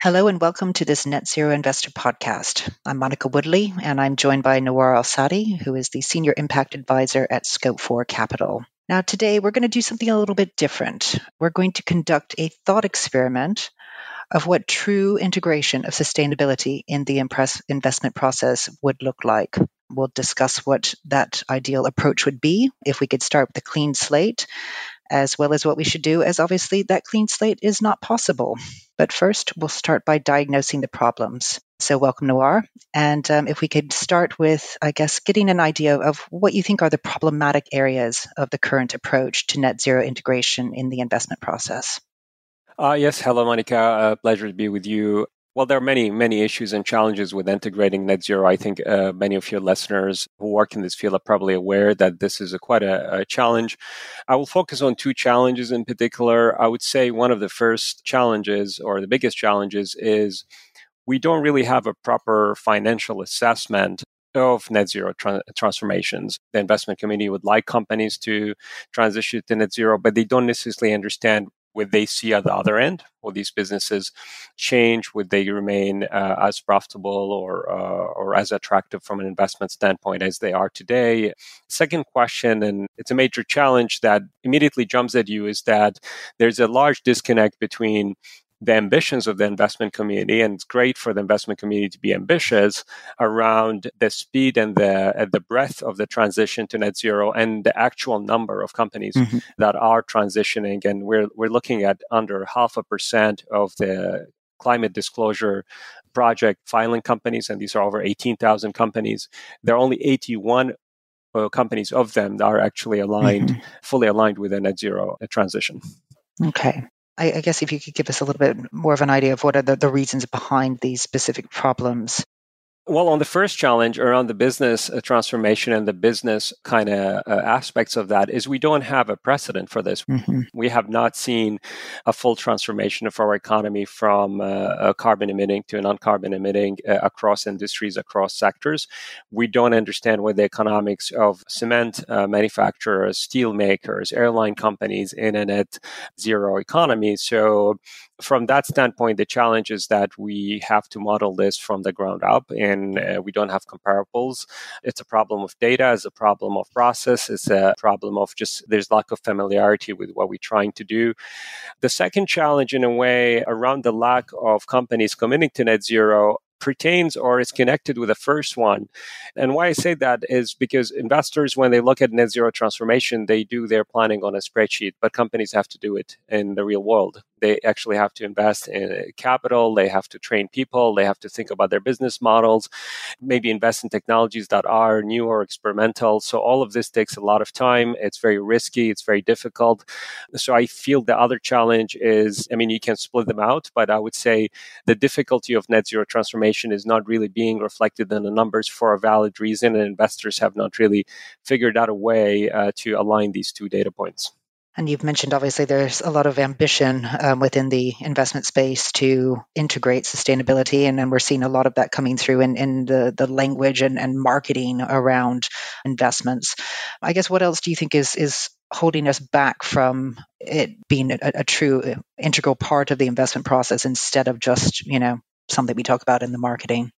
Hello and welcome to this Net Zero Investor podcast. I'm Monica Woodley and I'm joined by Nawar Al Sadi, who is the Senior Impact Advisor at Scope 4 Capital. Now, today we're going to do something a little bit different. We're going to conduct a thought experiment of what true integration of sustainability in the investment process would look like. We'll discuss what that ideal approach would be if we could start with a clean slate as well as what we should do, as obviously that clean slate is not possible. But first, we'll start by diagnosing the problems. So, welcome, Nawar. And um, if we could start with, I guess, getting an idea of what you think are the problematic areas of the current approach to net zero integration in the investment process. Uh, yes, hello, Monica. Uh, pleasure to be with you. Well, there are many, many issues and challenges with integrating net zero. I think uh, many of your listeners who work in this field are probably aware that this is a, quite a, a, challenge. I will focus on two challenges in particular. I would say one of the first challenges, or the biggest challenges, is we don't really have a proper financial assessment of net zero tra- transformations. The investment community would like companies to transition to net zero, but they don't necessarily understand would they see at the other end? Will these businesses change? Would they remain uh, as profitable or uh, or as attractive from an investment standpoint as they are today? Second question, and it's a major challenge that immediately jumps at you, is that there's a large disconnect between the ambitions of the investment community, and it's great for the investment community to be ambitious around the speed and the uh, the breadth of the transition to net zero and the actual number of companies mm-hmm. that are transitioning. And we're we're looking at under half a percent of the climate disclosure project filing companies, and these are over 18,000 companies. There are only 81 uh, companies of them that are actually aligned, mm-hmm. fully aligned with a net zero transition. Okay. I, I, guess if you could give us a little bit more of an idea of what are the, the reasons behind these specific problems well, on the first challenge around the business uh, transformation and the business kind of uh, aspects of that is we don't have a precedent for this. Mm-hmm. We have not seen a full transformation of our economy from uh, carbon emitting to non carbon emitting uh, across industries, across sectors. We don't understand what the economics of cement uh, manufacturers, steel makers, airline companies in a net zero economy. So from that standpoint, the challenge is that we have to model this from the ground up and uh, we don't have comparables. It's a problem of data, it's a problem of process, it's a problem of just there's lack of familiarity with what we're trying to do. The second challenge, in a way, around the lack of companies committing to net zero pertains or is connected with the first one. And why I say that is because investors, when they look at net zero transformation, they do their planning on a spreadsheet, but companies have to do it in the real world. They actually have to invest in capital, they have to train people, they have to think about their business models, maybe invest in technologies that are new or experimental. So all of this takes a lot of time. It's very risky, it's very difficult. So I feel the other challenge is I mean, you can split them out, but I would say the difficulty of net zero transformation is not really being reflected in the numbers for a valid reason, and investors have not really figured out a way uh, to align these two data points. And you've mentioned obviously there's a lot of ambition um, within the investment space to integrate sustainability, and, and we're seeing a lot of that coming through in, in the, the language and, and marketing around investments. I guess what else do you think is is holding us back from it being a, a true uh, integral part of the investment process instead of just you know something we talk about in the marketing?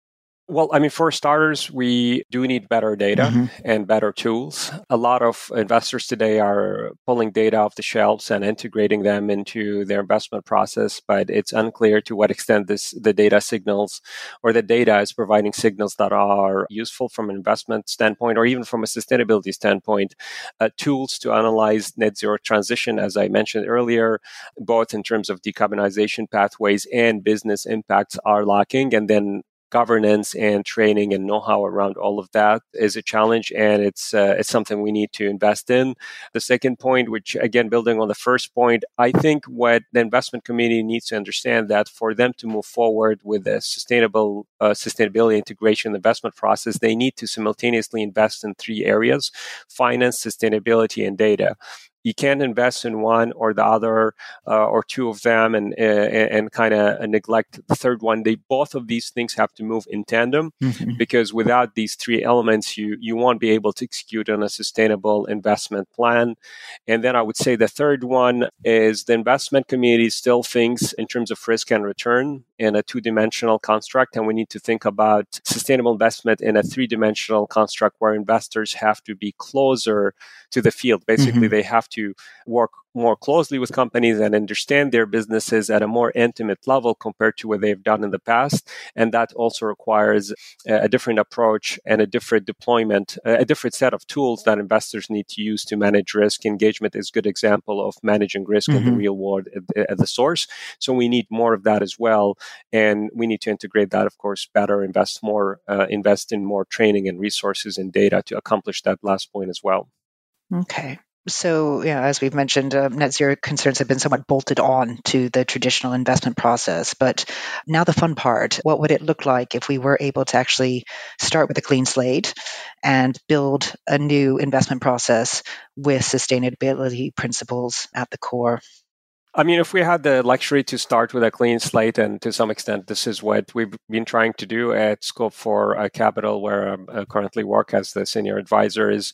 Well, I mean, for starters, we do need better data mm-hmm. and better tools. A lot of investors today are pulling data off the shelves and integrating them into their investment process, but it's unclear to what extent this the data signals or the data is providing signals that are useful from an investment standpoint or even from a sustainability standpoint. Uh, tools to analyze net zero transition, as I mentioned earlier, both in terms of decarbonization pathways and business impacts are lacking. And then governance and training and know-how around all of that is a challenge and it's uh, it's something we need to invest in. The second point which again building on the first point i think what the investment community needs to understand that for them to move forward with a sustainable uh, sustainability integration investment process they need to simultaneously invest in three areas finance sustainability and data you can't invest in one or the other uh, or two of them and uh, and, and kind of neglect the third one. They both of these things have to move in tandem mm-hmm. because without these three elements, you you won't be able to execute on a sustainable investment plan. And then I would say the third one is the investment community still thinks in terms of risk and return in a two dimensional construct, and we need to think about sustainable investment in a three dimensional construct where investors have to be closer to the field. Basically, mm-hmm. they have to work more closely with companies and understand their businesses at a more intimate level compared to what they've done in the past. And that also requires a different approach and a different deployment, a different set of tools that investors need to use to manage risk. Engagement is a good example of managing risk mm-hmm. in the mm-hmm. real world at, at the source. So we need more of that as well. And we need to integrate that, of course, better, invest more, uh, invest in more training and resources and data to accomplish that last point as well. Okay. So, as we've mentioned, uh, net zero concerns have been somewhat bolted on to the traditional investment process. But now, the fun part what would it look like if we were able to actually start with a clean slate and build a new investment process with sustainability principles at the core? I mean, if we had the luxury to start with a clean slate, and to some extent, this is what we've been trying to do at Scope 4 uh, Capital, where I currently work as the senior advisor, is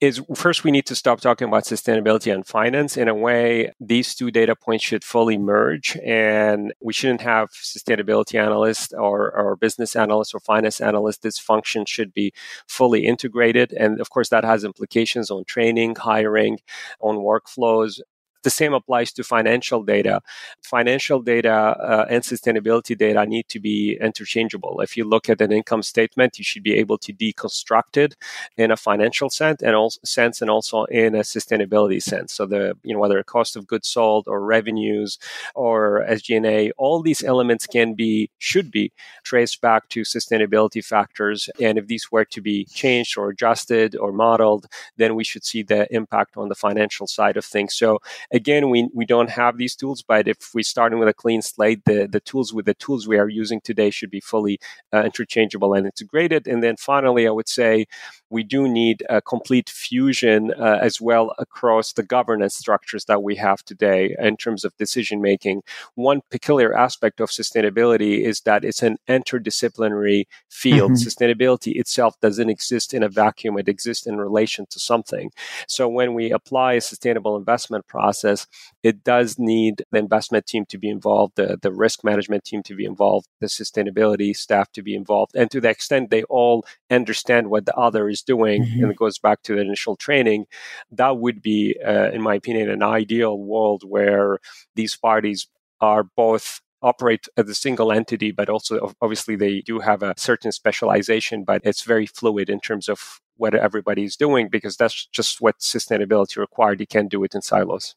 is first we need to stop talking about sustainability and finance. In a way, these two data points should fully merge, and we shouldn't have sustainability analysts or, or business analysts or finance analysts. This function should be fully integrated, and of course, that has implications on training, hiring, on workflows, the same applies to financial data. Financial data uh, and sustainability data need to be interchangeable. If you look at an income statement, you should be able to deconstruct it in a financial sense and also sense and also in a sustainability sense. So the you know whether cost of goods sold or revenues or SG&A, all these elements can be should be traced back to sustainability factors. And if these were to be changed or adjusted or modeled, then we should see the impact on the financial side of things. So again, we, we don't have these tools, but if we're starting with a clean slate, the, the tools with the tools we are using today should be fully uh, interchangeable and integrated. And then finally, I would say we do need a complete fusion uh, as well across the governance structures that we have today in terms of decision making. One peculiar aspect of sustainability is that it's an interdisciplinary field. Mm-hmm. Sustainability itself doesn't exist in a vacuum, it exists in relation to something. So when we apply a sustainable investment process, it does need the investment team to be involved, the, the risk management team to be involved, the sustainability staff to be involved. And to the extent they all understand what the other is doing, mm-hmm. and it goes back to the initial training, that would be, uh, in my opinion, an ideal world where these parties are both operate as a single entity, but also obviously they do have a certain specialization, but it's very fluid in terms of what everybody is doing because that's just what sustainability required. You can't do it in silos.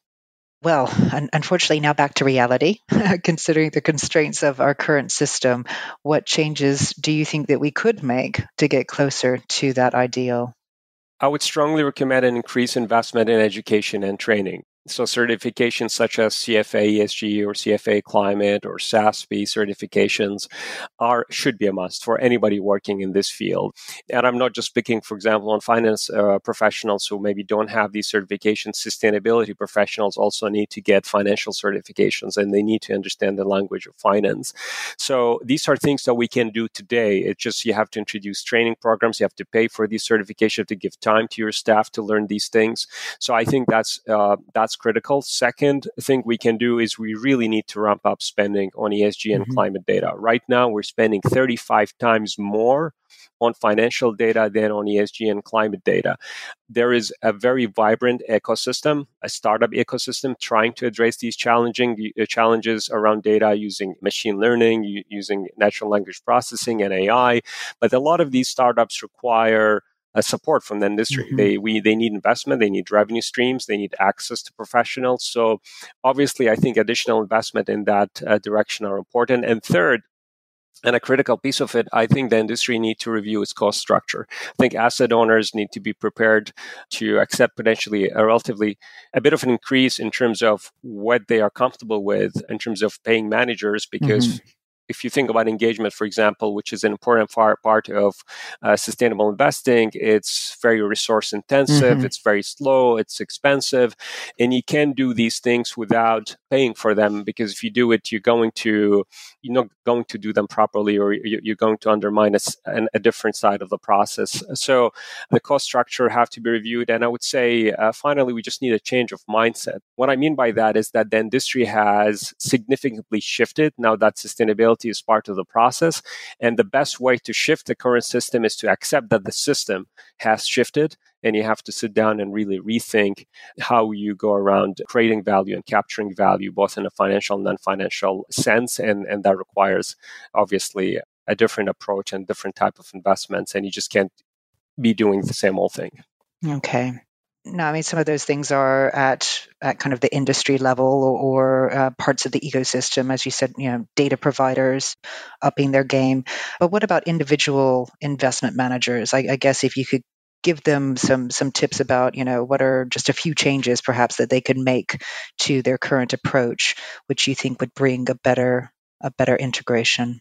Well, unfortunately, now back to reality. Considering the constraints of our current system, what changes do you think that we could make to get closer to that ideal? I would strongly recommend an increased investment in education and training. So certifications such as CFA ESG or CFA Climate or SASB certifications are should be a must for anybody working in this field. And I'm not just speaking, for example, on finance uh, professionals who maybe don't have these certifications. Sustainability professionals also need to get financial certifications, and they need to understand the language of finance. So these are things that we can do today. It's just you have to introduce training programs. You have to pay for these certifications to give time to your staff to learn these things. So I think that's uh, that's critical. Second thing we can do is we really need to ramp up spending on ESG and mm-hmm. climate data. Right now, we're spending 35 times more on financial data than on ESG and climate data. There is a very vibrant ecosystem, a startup ecosystem trying to address these challenging uh, challenges around data using machine learning, using natural language processing and AI. But a lot of these startups require uh, support from the industry. Mm-hmm. They we they need investment, they need revenue streams, they need access to professionals. So obviously, I think additional investment in that uh, direction are important. And third, and a critical piece of it, I think the industry need to review its cost structure. I think asset owners need to be prepared to accept potentially a relatively a bit of an increase in terms of what they are comfortable with in terms of paying managers because mm-hmm if you think about engagement, for example, which is an important part of uh, sustainable investing, it's very resource intensive, mm-hmm. it's very slow, it's expensive, and you can do these things without paying for them because if you do it, you're going to you're not going to do them properly, or you're going to undermine a, a different side of the process. So the cost structure have to be reviewed, and I would say uh, finally we just need a change of mindset. What I mean by that is that the industry has significantly shifted now that sustainability is part of the process. And the best way to shift the current system is to accept that the system has shifted and you have to sit down and really rethink how you go around creating value and capturing value both in a financial and non-financial sense and and that requires obviously a different approach and different type of investments and you just can't be doing the same old thing okay no, I mean some of those things are at at kind of the industry level or, or uh, parts of the ecosystem, as you said, you know, data providers upping their game. But what about individual investment managers? I, I guess if you could give them some some tips about you know what are just a few changes perhaps that they could make to their current approach, which you think would bring a better a better integration.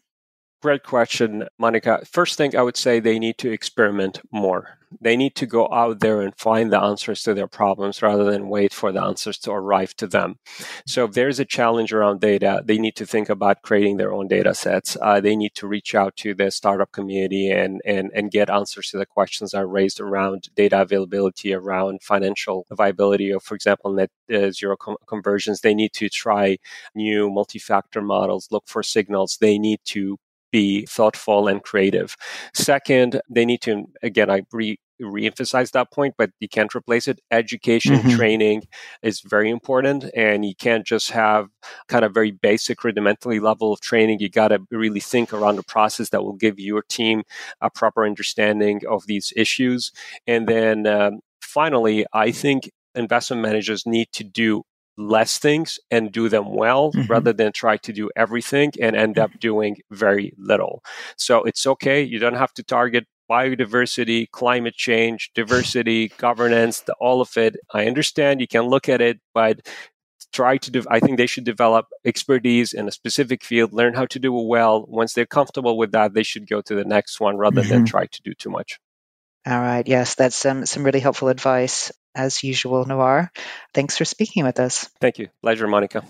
Great question, Monica. First thing I would say they need to experiment more. They need to go out there and find the answers to their problems rather than wait for the answers to arrive to them. So if there's a challenge around data, they need to think about creating their own data sets. Uh, they need to reach out to the startup community and, and, and get answers to the questions that are raised around data availability, around financial viability of, for example, net uh, zero com- conversions. They need to try new multi-factor models, look for signals. They need to be thoughtful and creative. Second, they need to, again, I re re-emphasize that point but you can't replace it education mm-hmm. training is very important and you can't just have kind of very basic rudimentary level of training you got to really think around the process that will give your team a proper understanding of these issues and then um, finally i think investment managers need to do less things and do them well mm-hmm. rather than try to do everything and end up doing very little. So it's okay. You don't have to target biodiversity, climate change, diversity, governance, the, all of it. I understand you can look at it, but try to do, I think they should develop expertise in a specific field, learn how to do it well. Once they're comfortable with that, they should go to the next one rather mm-hmm. than try to do too much. All right. Yes, that's um, some really helpful advice as usual, Nawar. Thanks for speaking with us. Thank you. Pleasure, Monica.